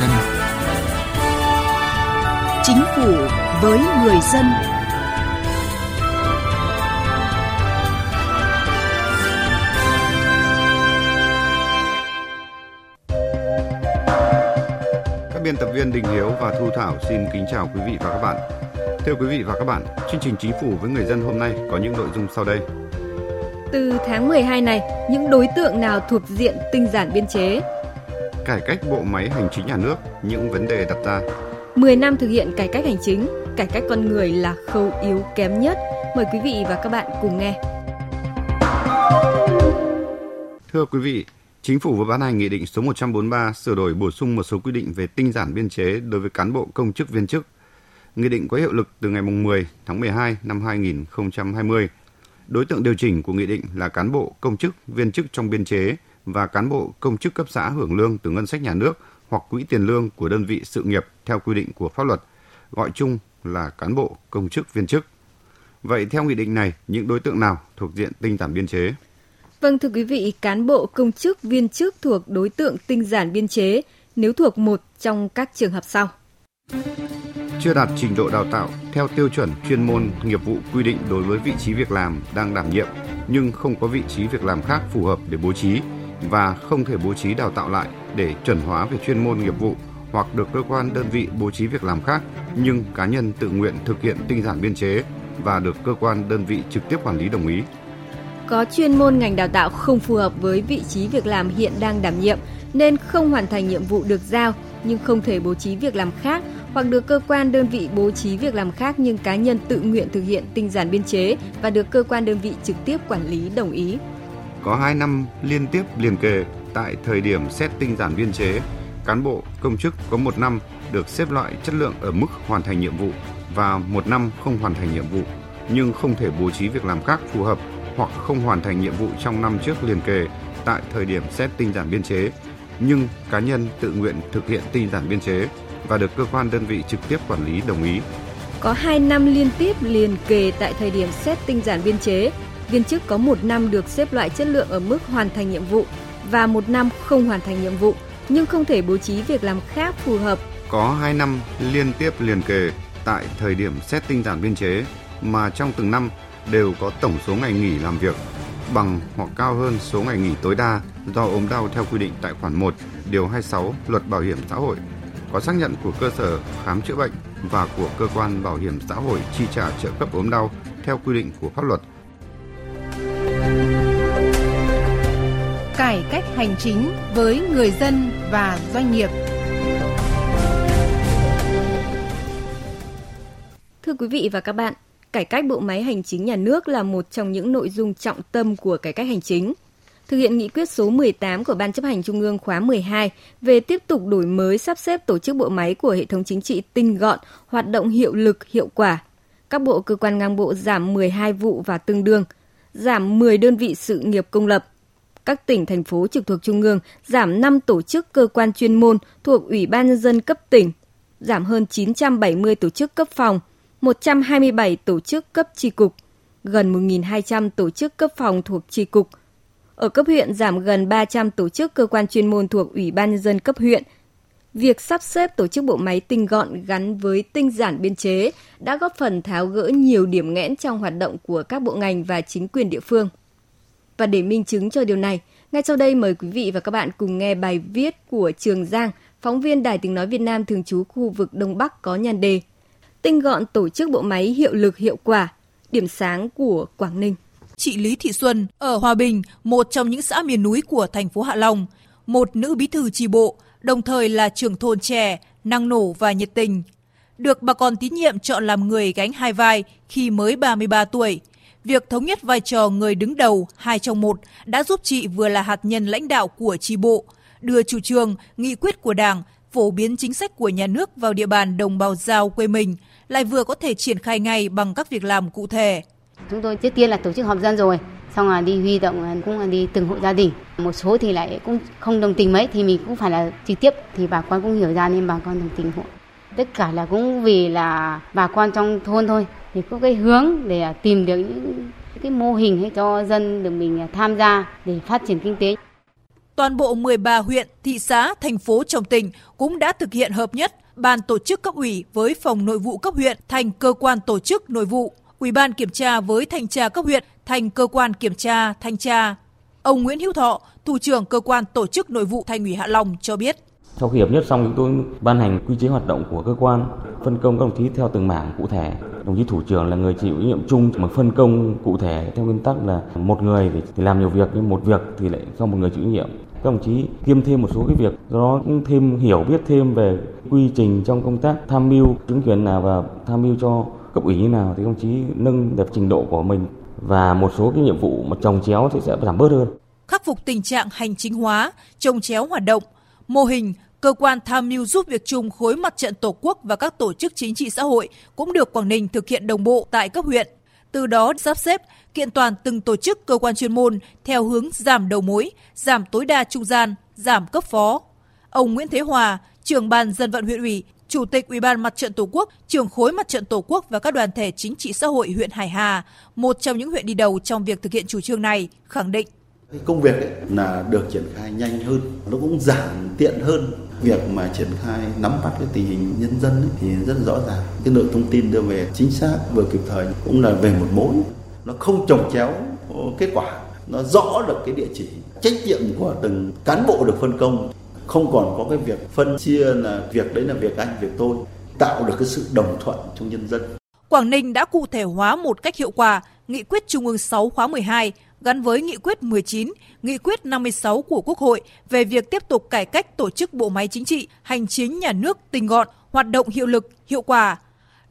dân. Chính phủ với người dân. Các biên tập viên Đình Hiếu và Thu Thảo xin kính chào quý vị và các bạn. Thưa quý vị và các bạn, chương trình Chính phủ với người dân hôm nay có những nội dung sau đây. Từ tháng 12 này, những đối tượng nào thuộc diện tinh giản biên chế? Cải cách bộ máy hành chính nhà nước, những vấn đề đặt ra. 10 năm thực hiện cải cách hành chính, cải cách con người là khâu yếu kém nhất. Mời quý vị và các bạn cùng nghe. Thưa quý vị, Chính phủ vừa ban hành Nghị định số 143 sửa đổi bổ sung một số quy định về tinh giản biên chế đối với cán bộ công chức viên chức. Nghị định có hiệu lực từ ngày 10 tháng 12 năm 2020. Đối tượng điều chỉnh của nghị định là cán bộ công chức viên chức trong biên chế và cán bộ công chức cấp xã hưởng lương từ ngân sách nhà nước hoặc quỹ tiền lương của đơn vị sự nghiệp theo quy định của pháp luật, gọi chung là cán bộ công chức viên chức. Vậy theo nghị định này, những đối tượng nào thuộc diện tinh giản biên chế? Vâng thưa quý vị, cán bộ công chức viên chức thuộc đối tượng tinh giản biên chế nếu thuộc một trong các trường hợp sau. Chưa đạt trình độ đào tạo theo tiêu chuẩn chuyên môn nghiệp vụ quy định đối với vị trí việc làm đang đảm nhiệm nhưng không có vị trí việc làm khác phù hợp để bố trí và không thể bố trí đào tạo lại để chuẩn hóa về chuyên môn nghiệp vụ hoặc được cơ quan đơn vị bố trí việc làm khác, nhưng cá nhân tự nguyện thực hiện tinh giản biên chế và được cơ quan đơn vị trực tiếp quản lý đồng ý. Có chuyên môn ngành đào tạo không phù hợp với vị trí việc làm hiện đang đảm nhiệm, nên không hoàn thành nhiệm vụ được giao, nhưng không thể bố trí việc làm khác hoặc được cơ quan đơn vị bố trí việc làm khác nhưng cá nhân tự nguyện thực hiện tinh giản biên chế và được cơ quan đơn vị trực tiếp quản lý đồng ý. Có 2 năm liên tiếp liền kề tại thời điểm xét tinh giản biên chế, cán bộ, công chức có một năm được xếp loại chất lượng ở mức hoàn thành nhiệm vụ và một năm không hoàn thành nhiệm vụ nhưng không thể bố trí việc làm khác phù hợp hoặc không hoàn thành nhiệm vụ trong năm trước liền kề tại thời điểm xét tinh giản biên chế nhưng cá nhân tự nguyện thực hiện tinh giản biên chế và được cơ quan đơn vị trực tiếp quản lý đồng ý. Có 2 năm liên tiếp liền kề tại thời điểm xét tinh giản biên chế, viên chức có một năm được xếp loại chất lượng ở mức hoàn thành nhiệm vụ và một năm không hoàn thành nhiệm vụ nhưng không thể bố trí việc làm khác phù hợp. Có 2 năm liên tiếp liền kề tại thời điểm xét tinh giản biên chế mà trong từng năm đều có tổng số ngày nghỉ làm việc bằng hoặc cao hơn số ngày nghỉ tối đa do ốm đau theo quy định tại khoản 1, điều 26 Luật Bảo hiểm xã hội, có xác nhận của cơ sở khám chữa bệnh và của cơ quan bảo hiểm xã hội chi trả trợ cấp ốm đau theo quy định của pháp luật. Cải cách hành chính với người dân và doanh nghiệp. Thưa quý vị và các bạn, cải cách bộ máy hành chính nhà nước là một trong những nội dung trọng tâm của cải cách hành chính. Thực hiện nghị quyết số 18 của Ban chấp hành Trung ương khóa 12 về tiếp tục đổi mới sắp xếp tổ chức bộ máy của hệ thống chính trị tinh gọn, hoạt động hiệu lực, hiệu quả. Các bộ cơ quan ngang bộ giảm 12 vụ và tương đương, giảm 10 đơn vị sự nghiệp công lập. Các tỉnh, thành phố trực thuộc Trung ương giảm 5 tổ chức cơ quan chuyên môn thuộc Ủy ban Nhân dân cấp tỉnh, giảm hơn 970 tổ chức cấp phòng, 127 tổ chức cấp tri cục, gần 1.200 tổ chức cấp phòng thuộc tri cục. Ở cấp huyện giảm gần 300 tổ chức cơ quan chuyên môn thuộc Ủy ban nhân dân cấp huyện. Việc sắp xếp tổ chức bộ máy tinh gọn gắn với tinh giản biên chế đã góp phần tháo gỡ nhiều điểm nghẽn trong hoạt động của các bộ ngành và chính quyền địa phương. Và để minh chứng cho điều này, ngay sau đây mời quý vị và các bạn cùng nghe bài viết của Trường Giang, phóng viên Đài Tiếng Nói Việt Nam thường trú khu vực Đông Bắc có nhan đề tinh gọn tổ chức bộ máy hiệu lực hiệu quả, điểm sáng của Quảng Ninh. Chị Lý Thị Xuân ở Hòa Bình, một trong những xã miền núi của thành phố Hạ Long, một nữ bí thư tri bộ, đồng thời là trưởng thôn trẻ, năng nổ và nhiệt tình. Được bà con tín nhiệm chọn làm người gánh hai vai khi mới 33 tuổi. Việc thống nhất vai trò người đứng đầu hai trong một đã giúp chị vừa là hạt nhân lãnh đạo của tri bộ, đưa chủ trương, nghị quyết của Đảng, phổ biến chính sách của nhà nước vào địa bàn đồng bào giao quê mình, lại vừa có thể triển khai ngay bằng các việc làm cụ thể. Chúng tôi trước tiên là tổ chức họp dân rồi, xong là đi huy động cũng là đi từng hộ gia đình. Một số thì lại cũng không đồng tình mấy thì mình cũng phải là trực tiếp thì bà con cũng hiểu ra nên bà con đồng tình hộ. Tất cả là cũng vì là bà con trong thôn thôi thì có cái hướng để à, tìm được những cái mô hình để cho dân được mình à, tham gia để phát triển kinh tế. toàn bộ 13 huyện, thị xã, thành phố trong tỉnh cũng đã thực hiện hợp nhất ban tổ chức cấp ủy với phòng nội vụ cấp huyện thành cơ quan tổ chức nội vụ, ủy ban kiểm tra với thanh tra cấp huyện thành cơ quan kiểm tra thanh tra. Ông Nguyễn Hữu Thọ, thủ trưởng cơ quan tổ chức nội vụ Thành ủy Hạ Long cho biết. Sau khi hợp nhất xong chúng tôi ban hành quy chế hoạt động của cơ quan, phân công các đồng chí theo từng mảng cụ thể. Đồng chí thủ trưởng là người chịu trách nhiệm chung mà phân công cụ thể theo nguyên tắc là một người thì làm nhiều việc nhưng một việc thì lại do một người chịu trách nhiệm. Các đồng chí kiêm thêm một số cái việc, do đó cũng thêm hiểu biết thêm về quy trình trong công tác tham mưu chứng quyền nào và tham mưu cho cấp ủy như nào thì đồng chí nâng được trình độ của mình và một số cái nhiệm vụ mà trồng chéo thì sẽ giảm bớt hơn. Khắc phục tình trạng hành chính hóa, trồng chéo hoạt động, mô hình cơ quan tham mưu giúp việc chung khối mặt trận Tổ quốc và các tổ chức chính trị xã hội cũng được Quảng Ninh thực hiện đồng bộ tại cấp huyện. Từ đó sắp xếp, kiện toàn từng tổ chức cơ quan chuyên môn theo hướng giảm đầu mối, giảm tối đa trung gian, giảm cấp phó. Ông Nguyễn Thế Hòa, trưởng ban dân vận huyện ủy, Chủ tịch Ủy ban Mặt trận Tổ quốc, trưởng khối Mặt trận Tổ quốc và các đoàn thể chính trị xã hội huyện Hải Hà, một trong những huyện đi đầu trong việc thực hiện chủ trương này, khẳng định cái công việc ấy là được triển khai nhanh hơn, nó cũng giảm tiện hơn. Việc mà triển khai nắm bắt cái tình hình nhân dân ấy, thì rất rõ ràng. Cái lượng thông tin đưa về chính xác vừa kịp thời cũng là về một mối. Nó không trồng chéo kết quả. Nó rõ được cái địa chỉ trách nhiệm của từng cán bộ được phân công. Không còn có cái việc phân chia là việc đấy là việc anh việc tôi. Tạo được cái sự đồng thuận trong nhân dân. Quảng Ninh đã cụ thể hóa một cách hiệu quả nghị quyết Trung ương 6 khóa 12 gắn với nghị quyết 19, nghị quyết 56 của Quốc hội về việc tiếp tục cải cách tổ chức bộ máy chính trị, hành chính nhà nước tinh gọn, hoạt động hiệu lực, hiệu quả.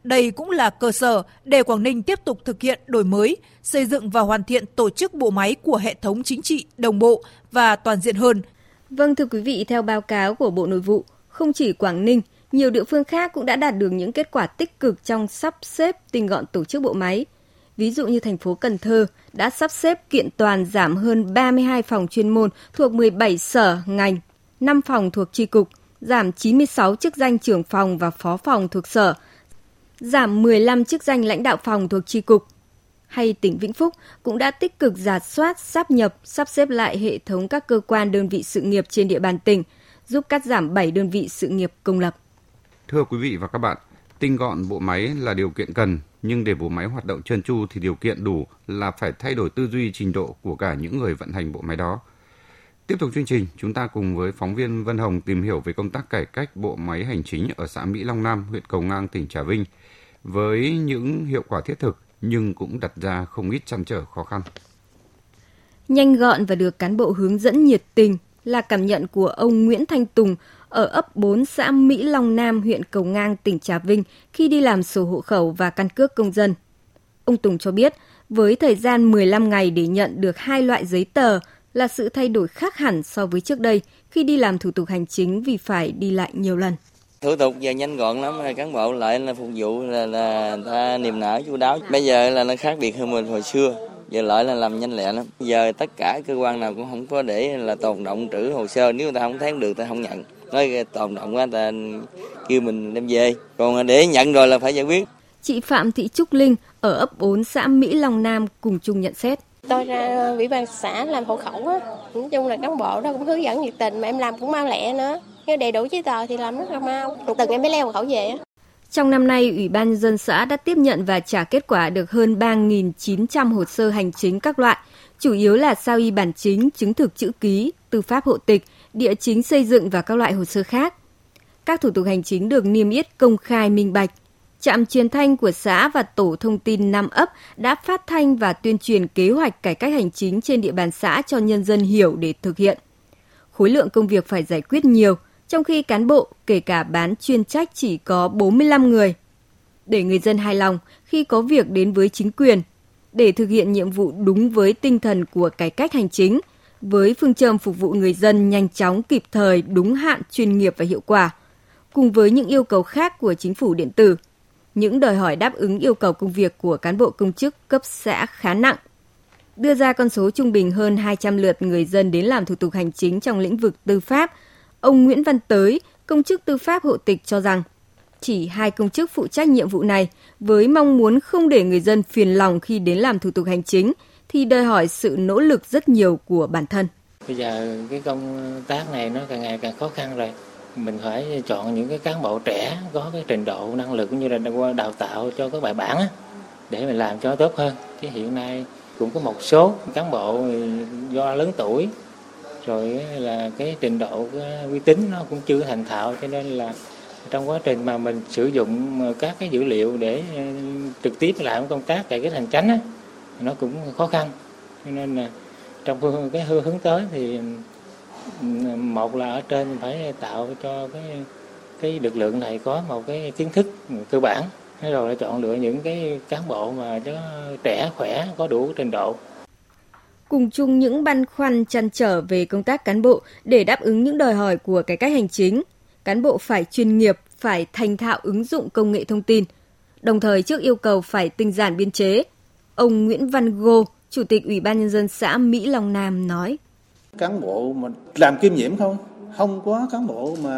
Đây cũng là cơ sở để Quảng Ninh tiếp tục thực hiện đổi mới, xây dựng và hoàn thiện tổ chức bộ máy của hệ thống chính trị đồng bộ và toàn diện hơn. Vâng thưa quý vị, theo báo cáo của Bộ Nội vụ, không chỉ Quảng Ninh, nhiều địa phương khác cũng đã đạt được những kết quả tích cực trong sắp xếp tinh gọn tổ chức bộ máy. Ví dụ như thành phố Cần Thơ đã sắp xếp kiện toàn giảm hơn 32 phòng chuyên môn thuộc 17 sở, ngành, 5 phòng thuộc tri cục, giảm 96 chức danh trưởng phòng và phó phòng thuộc sở, giảm 15 chức danh lãnh đạo phòng thuộc tri cục. Hay tỉnh Vĩnh Phúc cũng đã tích cực giả soát, sắp nhập, sắp xếp lại hệ thống các cơ quan đơn vị sự nghiệp trên địa bàn tỉnh, giúp cắt giảm 7 đơn vị sự nghiệp công lập. Thưa quý vị và các bạn, tinh gọn bộ máy là điều kiện cần, nhưng để bộ máy hoạt động trơn tru thì điều kiện đủ là phải thay đổi tư duy trình độ của cả những người vận hành bộ máy đó. Tiếp tục chương trình, chúng ta cùng với phóng viên Vân Hồng tìm hiểu về công tác cải cách bộ máy hành chính ở xã Mỹ Long Nam, huyện Cầu Ngang, tỉnh Trà Vinh, với những hiệu quả thiết thực nhưng cũng đặt ra không ít trăn trở khó khăn. Nhanh gọn và được cán bộ hướng dẫn nhiệt tình là cảm nhận của ông Nguyễn Thanh Tùng ở ấp 4 xã Mỹ Long Nam, huyện Cầu Ngang, tỉnh Trà Vinh khi đi làm sổ hộ khẩu và căn cước công dân. Ông Tùng cho biết, với thời gian 15 ngày để nhận được hai loại giấy tờ là sự thay đổi khác hẳn so với trước đây khi đi làm thủ tục hành chính vì phải đi lại nhiều lần. Thủ tục giờ nhanh gọn lắm, cán bộ lại là phục vụ là, là ta niềm nở chú đáo. Bây giờ là nó khác biệt hơn mình hồi xưa giờ lại là làm nhanh lẹ lắm giờ tất cả cơ quan nào cũng không có để là tồn động trữ hồ sơ nếu người ta không thấy được ta không nhận nói tồn động quá ta kêu mình đem về. Còn để nhận rồi là phải giải quyết. Chị Phạm Thị Trúc Linh ở ấp 4 xã Mỹ Long Nam cùng chung nhận xét. Tôi ra ủy ban xã làm hộ khẩu á. Nói chung là cán bộ đó cũng hướng dẫn nhiệt tình mà em làm cũng mau lẹ nữa. Nếu đầy đủ giấy tờ thì làm rất là mau. Từng em mới leo hộ khẩu về á. Trong năm nay, Ủy ban nhân dân xã đã tiếp nhận và trả kết quả được hơn 3.900 hồ sơ hành chính các loại, chủ yếu là sao y bản chính, chứng thực chữ ký, tư pháp hộ tịch, địa chính xây dựng và các loại hồ sơ khác. Các thủ tục hành chính được niêm yết công khai minh bạch. Trạm truyền thanh của xã và tổ thông tin Nam ấp đã phát thanh và tuyên truyền kế hoạch cải cách hành chính trên địa bàn xã cho nhân dân hiểu để thực hiện. Khối lượng công việc phải giải quyết nhiều – trong khi cán bộ, kể cả bán chuyên trách chỉ có 45 người. Để người dân hài lòng khi có việc đến với chính quyền, để thực hiện nhiệm vụ đúng với tinh thần của cải cách hành chính, với phương châm phục vụ người dân nhanh chóng, kịp thời, đúng hạn, chuyên nghiệp và hiệu quả, cùng với những yêu cầu khác của chính phủ điện tử, những đòi hỏi đáp ứng yêu cầu công việc của cán bộ công chức cấp xã khá nặng. Đưa ra con số trung bình hơn 200 lượt người dân đến làm thủ tục hành chính trong lĩnh vực tư pháp – Ông Nguyễn Văn Tới, công chức tư pháp hộ tịch cho rằng chỉ hai công chức phụ trách nhiệm vụ này với mong muốn không để người dân phiền lòng khi đến làm thủ tục hành chính thì đòi hỏi sự nỗ lực rất nhiều của bản thân. Bây giờ cái công tác này nó càng ngày càng khó khăn rồi. Mình phải chọn những cái cán bộ trẻ có cái trình độ năng lực cũng như là đào tạo cho các bài bản á, để mình làm cho tốt hơn. Chứ hiện nay cũng có một số cán bộ do lớn tuổi rồi là cái trình độ cái uy tín nó cũng chưa thành thạo cho nên là trong quá trình mà mình sử dụng các cái dữ liệu để trực tiếp làm công tác cải cách hành chánh á, nó cũng khó khăn cho nên là trong cái hướng tới thì một là ở trên phải tạo cho cái cái lực lượng này có một cái kiến thức cơ bản rồi lại chọn lựa những cái cán bộ mà cho trẻ khỏe có đủ trình độ cùng chung những băn khoăn chăn trở về công tác cán bộ để đáp ứng những đòi hỏi của cải cách hành chính. Cán bộ phải chuyên nghiệp, phải thành thạo ứng dụng công nghệ thông tin, đồng thời trước yêu cầu phải tinh giản biên chế. Ông Nguyễn Văn Gô, Chủ tịch Ủy ban Nhân dân xã Mỹ Long Nam nói. Cán bộ mà làm kiêm nhiệm không? không có cán bộ mà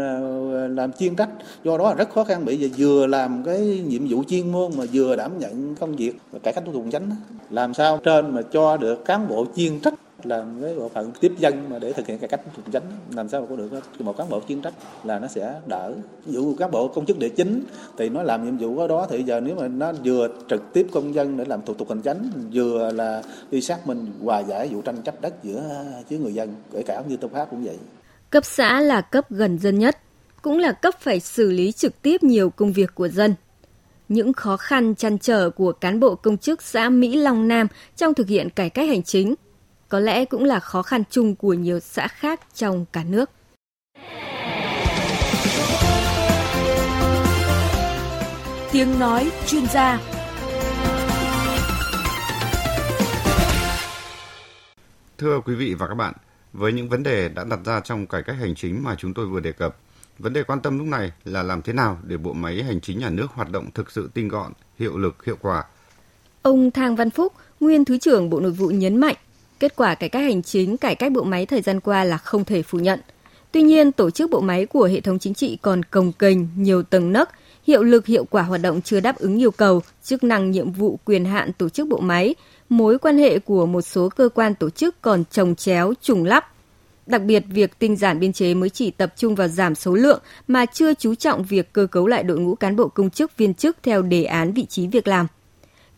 à, làm chuyên trách do đó là rất khó khăn bị vừa làm cái nhiệm vụ chuyên môn mà vừa đảm nhận công việc cải cách thủ tục chánh làm sao trên mà cho được cán bộ chuyên trách làm với bộ phận tiếp dân mà để thực hiện cải cách hành chính làm sao mà có được một cán bộ chuyên trách là nó sẽ đỡ ví dụ cán bộ công chức địa chính thì nó làm nhiệm vụ ở đó thì giờ nếu mà nó vừa trực tiếp công dân để làm thủ tục hành chính vừa là đi xác minh hòa giải vụ tranh chấp đất giữa với người dân kể cả như tư pháp cũng vậy Cấp xã là cấp gần dân nhất, cũng là cấp phải xử lý trực tiếp nhiều công việc của dân. Những khó khăn chăn trở của cán bộ công chức xã Mỹ Long Nam trong thực hiện cải cách hành chính có lẽ cũng là khó khăn chung của nhiều xã khác trong cả nước. Tiếng nói chuyên gia Thưa quý vị và các bạn, với những vấn đề đã đặt ra trong cải cách hành chính mà chúng tôi vừa đề cập. Vấn đề quan tâm lúc này là làm thế nào để bộ máy hành chính nhà nước hoạt động thực sự tinh gọn, hiệu lực, hiệu quả. Ông Thang Văn Phúc, nguyên Thứ trưởng Bộ Nội vụ nhấn mạnh, kết quả cải cách hành chính, cải cách bộ máy thời gian qua là không thể phủ nhận. Tuy nhiên, tổ chức bộ máy của hệ thống chính trị còn cồng kềnh, nhiều tầng nấc, hiệu lực hiệu quả hoạt động chưa đáp ứng yêu cầu, chức năng nhiệm vụ quyền hạn tổ chức bộ máy, mối quan hệ của một số cơ quan tổ chức còn trồng chéo, trùng lắp. Đặc biệt, việc tinh giản biên chế mới chỉ tập trung vào giảm số lượng mà chưa chú trọng việc cơ cấu lại đội ngũ cán bộ công chức viên chức theo đề án vị trí việc làm.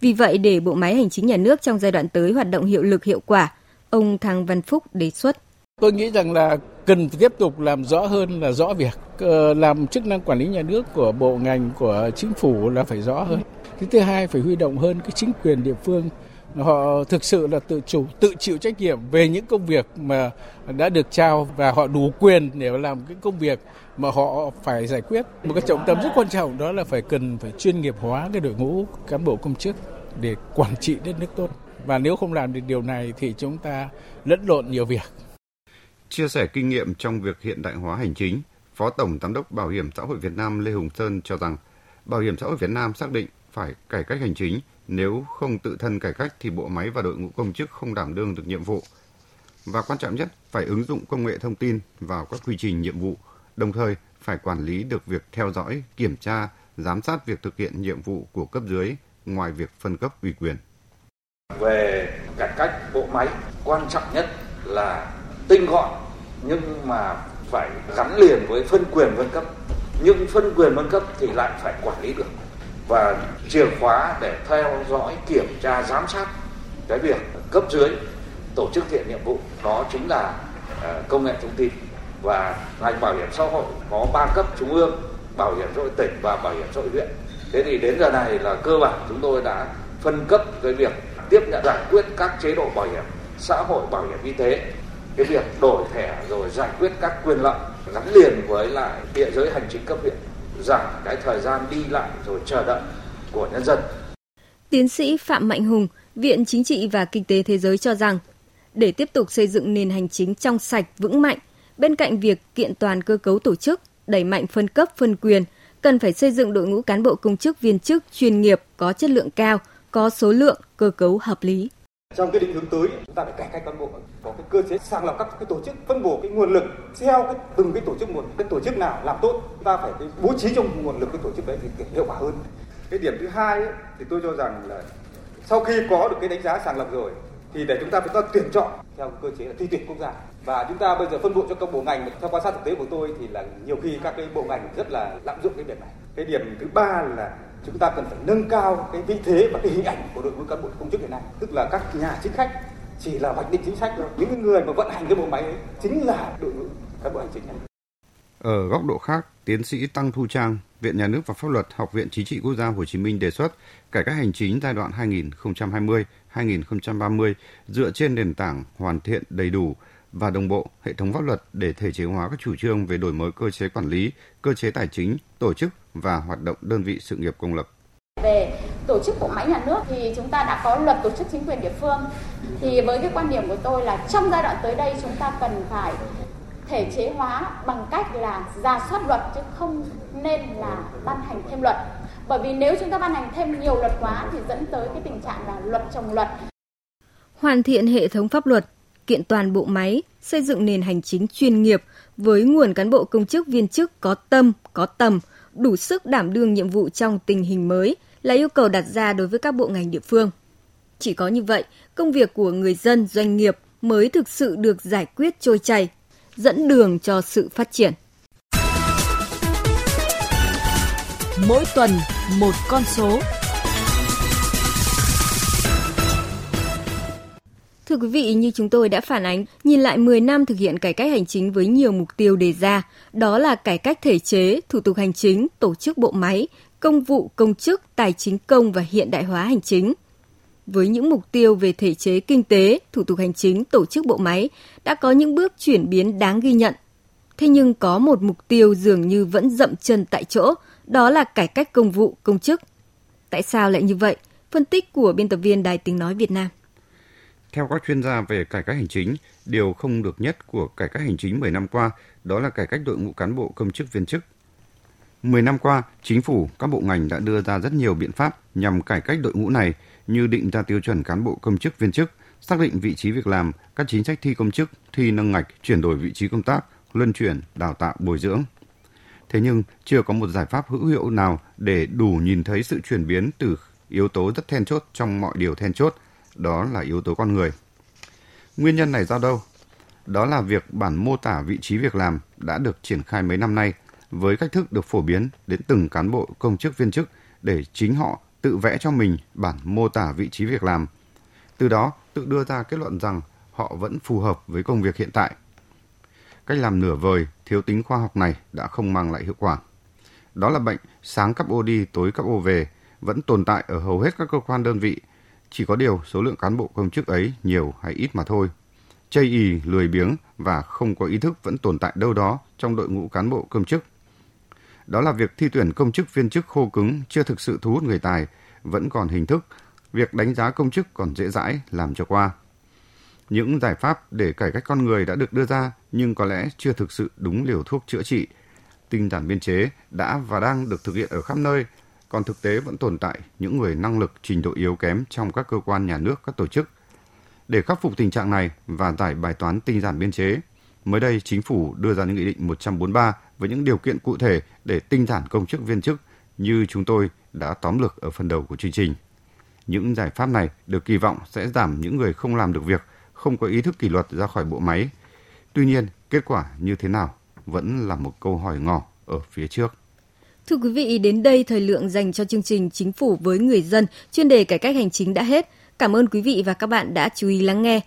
Vì vậy, để bộ máy hành chính nhà nước trong giai đoạn tới hoạt động hiệu lực hiệu quả, ông Thăng Văn Phúc đề xuất. Tôi nghĩ rằng là cần tiếp tục làm rõ hơn là rõ việc, ờ, làm chức năng quản lý nhà nước của bộ ngành của chính phủ là phải rõ hơn. Cái thứ hai phải huy động hơn cái chính quyền địa phương họ thực sự là tự chủ, tự chịu trách nhiệm về những công việc mà đã được trao và họ đủ quyền để làm cái công việc mà họ phải giải quyết. Một cái trọng tâm rất quan trọng đó là phải cần phải chuyên nghiệp hóa cái đội ngũ cán bộ công chức để quản trị đất nước tốt. Và nếu không làm được điều này thì chúng ta lẫn lộn nhiều việc. Chia sẻ kinh nghiệm trong việc hiện đại hóa hành chính, Phó Tổng Giám đốc Bảo hiểm xã hội Việt Nam Lê Hùng Sơn cho rằng, Bảo hiểm xã hội Việt Nam xác định phải cải cách hành chính nếu không tự thân cải cách thì bộ máy và đội ngũ công chức không đảm đương được nhiệm vụ. Và quan trọng nhất, phải ứng dụng công nghệ thông tin vào các quy trình nhiệm vụ, đồng thời phải quản lý được việc theo dõi, kiểm tra, giám sát việc thực hiện nhiệm vụ của cấp dưới ngoài việc phân cấp ủy quyền. Về cải cách bộ máy, quan trọng nhất là tinh gọn nhưng mà phải gắn liền với phân quyền phân cấp. Nhưng phân quyền phân cấp thì lại phải quản lý được và chìa khóa để theo dõi kiểm tra giám sát cái việc cấp dưới, tổ chức hiện nhiệm vụ. Đó chính là ờ, công nghệ thông tin. Và ngành bảo hiểm xã hội có ba cấp trung ương, bảo hiểm xã hội tỉnh và bảo hiểm xã hội huyện. Thế thì đến giờ này là cơ bản chúng tôi đã phân cấp cái việc tiếp nhận, giải quyết các chế độ bảo hiểm xã hội, bảo hiểm y tế. Cái việc đổi thẻ rồi giải quyết các quyền lợi gắn liền với lại địa giới hành chính cấp huyện giảm cái thời gian đi lại rồi chờ đợi của nhân dân. Tiến sĩ Phạm Mạnh Hùng, Viện Chính trị và Kinh tế Thế giới cho rằng, để tiếp tục xây dựng nền hành chính trong sạch, vững mạnh, bên cạnh việc kiện toàn cơ cấu tổ chức, đẩy mạnh phân cấp, phân quyền, cần phải xây dựng đội ngũ cán bộ công chức viên chức chuyên nghiệp có chất lượng cao, có số lượng, cơ cấu hợp lý. Trong cái định hướng tới, chúng ta phải cải cách cán bộ, có cái cơ chế sàng lọc các cái tổ chức, phân bổ cái nguồn lực theo cái từng cái tổ chức một, cái tổ chức nào làm tốt, chúng ta phải bố trí trong nguồn lực cái tổ chức đấy thì hiệu quả hơn. Cái điểm thứ hai ấy, thì tôi cho rằng là sau khi có được cái đánh giá sàng lọc rồi thì để chúng ta phải tuyển chọn theo cơ chế là thi tuyển quốc gia và chúng ta bây giờ phân bổ cho các bộ ngành theo quan sát thực tế của tôi thì là nhiều khi các cái bộ ngành rất là lạm dụng cái việc này cái điểm thứ ba là chúng ta cần phải nâng cao cái vị thế và cái hình ảnh của đội ngũ cán bộ công chức hiện nay. Tức là các nhà chính khách chỉ là hoạch định chính sách thôi. Những người mà vận hành cái bộ máy ấy chính là đội ngũ cán bộ hành chính. Này ở góc độ khác, tiến sĩ Tăng Thu Trang, Viện Nhà nước và Pháp luật, Học viện Chính trị Quốc gia Hồ Chí Minh đề xuất cải cách hành chính giai đoạn 2020-2030 dựa trên nền tảng hoàn thiện đầy đủ và đồng bộ hệ thống pháp luật để thể chế hóa các chủ trương về đổi mới cơ chế quản lý, cơ chế tài chính, tổ chức và hoạt động đơn vị sự nghiệp công lập. Về tổ chức bộ máy nhà nước thì chúng ta đã có luật tổ chức chính quyền địa phương. Thì với cái quan điểm của tôi là trong giai đoạn tới đây chúng ta cần phải thể chế hóa bằng cách là ra soát luật chứ không nên là ban hành thêm luật. Bởi vì nếu chúng ta ban hành thêm nhiều luật quá thì dẫn tới cái tình trạng là luật trồng luật. Hoàn thiện hệ thống pháp luật, kiện toàn bộ máy, xây dựng nền hành chính chuyên nghiệp với nguồn cán bộ công chức viên chức có tâm, có tầm, đủ sức đảm đương nhiệm vụ trong tình hình mới là yêu cầu đặt ra đối với các bộ ngành địa phương. Chỉ có như vậy, công việc của người dân, doanh nghiệp mới thực sự được giải quyết trôi chảy, dẫn đường cho sự phát triển. Mỗi tuần một con số. Thưa quý vị, như chúng tôi đã phản ánh, nhìn lại 10 năm thực hiện cải cách hành chính với nhiều mục tiêu đề ra, đó là cải cách thể chế, thủ tục hành chính, tổ chức bộ máy, công vụ, công chức, tài chính công và hiện đại hóa hành chính. Với những mục tiêu về thể chế kinh tế, thủ tục hành chính, tổ chức bộ máy đã có những bước chuyển biến đáng ghi nhận. Thế nhưng có một mục tiêu dường như vẫn dậm chân tại chỗ, đó là cải cách công vụ, công chức. Tại sao lại như vậy? Phân tích của biên tập viên Đài Tiếng Nói Việt Nam. Theo các chuyên gia về cải cách hành chính, điều không được nhất của cải cách hành chính 10 năm qua đó là cải cách đội ngũ cán bộ công chức viên chức. 10 năm qua, chính phủ, các bộ ngành đã đưa ra rất nhiều biện pháp nhằm cải cách đội ngũ này như định ra tiêu chuẩn cán bộ công chức viên chức, xác định vị trí việc làm, các chính sách thi công chức, thi nâng ngạch, chuyển đổi vị trí công tác, luân chuyển, đào tạo, bồi dưỡng. Thế nhưng chưa có một giải pháp hữu hiệu nào để đủ nhìn thấy sự chuyển biến từ yếu tố rất then chốt trong mọi điều then chốt, đó là yếu tố con người. Nguyên nhân này do đâu? Đó là việc bản mô tả vị trí việc làm đã được triển khai mấy năm nay với cách thức được phổ biến đến từng cán bộ công chức viên chức để chính họ tự vẽ cho mình bản mô tả vị trí việc làm. Từ đó tự đưa ra kết luận rằng họ vẫn phù hợp với công việc hiện tại. Cách làm nửa vời, thiếu tính khoa học này đã không mang lại hiệu quả. Đó là bệnh sáng cấp ô đi, tối cấp ô về, vẫn tồn tại ở hầu hết các cơ quan đơn vị. Chỉ có điều số lượng cán bộ công chức ấy nhiều hay ít mà thôi. Chây ì, lười biếng và không có ý thức vẫn tồn tại đâu đó trong đội ngũ cán bộ công chức. Đó là việc thi tuyển công chức viên chức khô cứng chưa thực sự thu hút người tài, vẫn còn hình thức, việc đánh giá công chức còn dễ dãi làm cho qua. Những giải pháp để cải cách con người đã được đưa ra nhưng có lẽ chưa thực sự đúng liều thuốc chữa trị. Tinh giản biên chế đã và đang được thực hiện ở khắp nơi, còn thực tế vẫn tồn tại những người năng lực trình độ yếu kém trong các cơ quan nhà nước, các tổ chức. Để khắc phục tình trạng này và giải bài toán tinh giản biên chế, mới đây chính phủ đưa ra những nghị định 143 với những điều kiện cụ thể để tinh giản công chức viên chức như chúng tôi đã tóm lược ở phần đầu của chương trình. Những giải pháp này được kỳ vọng sẽ giảm những người không làm được việc, không có ý thức kỷ luật ra khỏi bộ máy. Tuy nhiên, kết quả như thế nào vẫn là một câu hỏi ngỏ ở phía trước. Thưa quý vị, đến đây thời lượng dành cho chương trình Chính phủ với người dân chuyên đề cải cách hành chính đã hết. Cảm ơn quý vị và các bạn đã chú ý lắng nghe.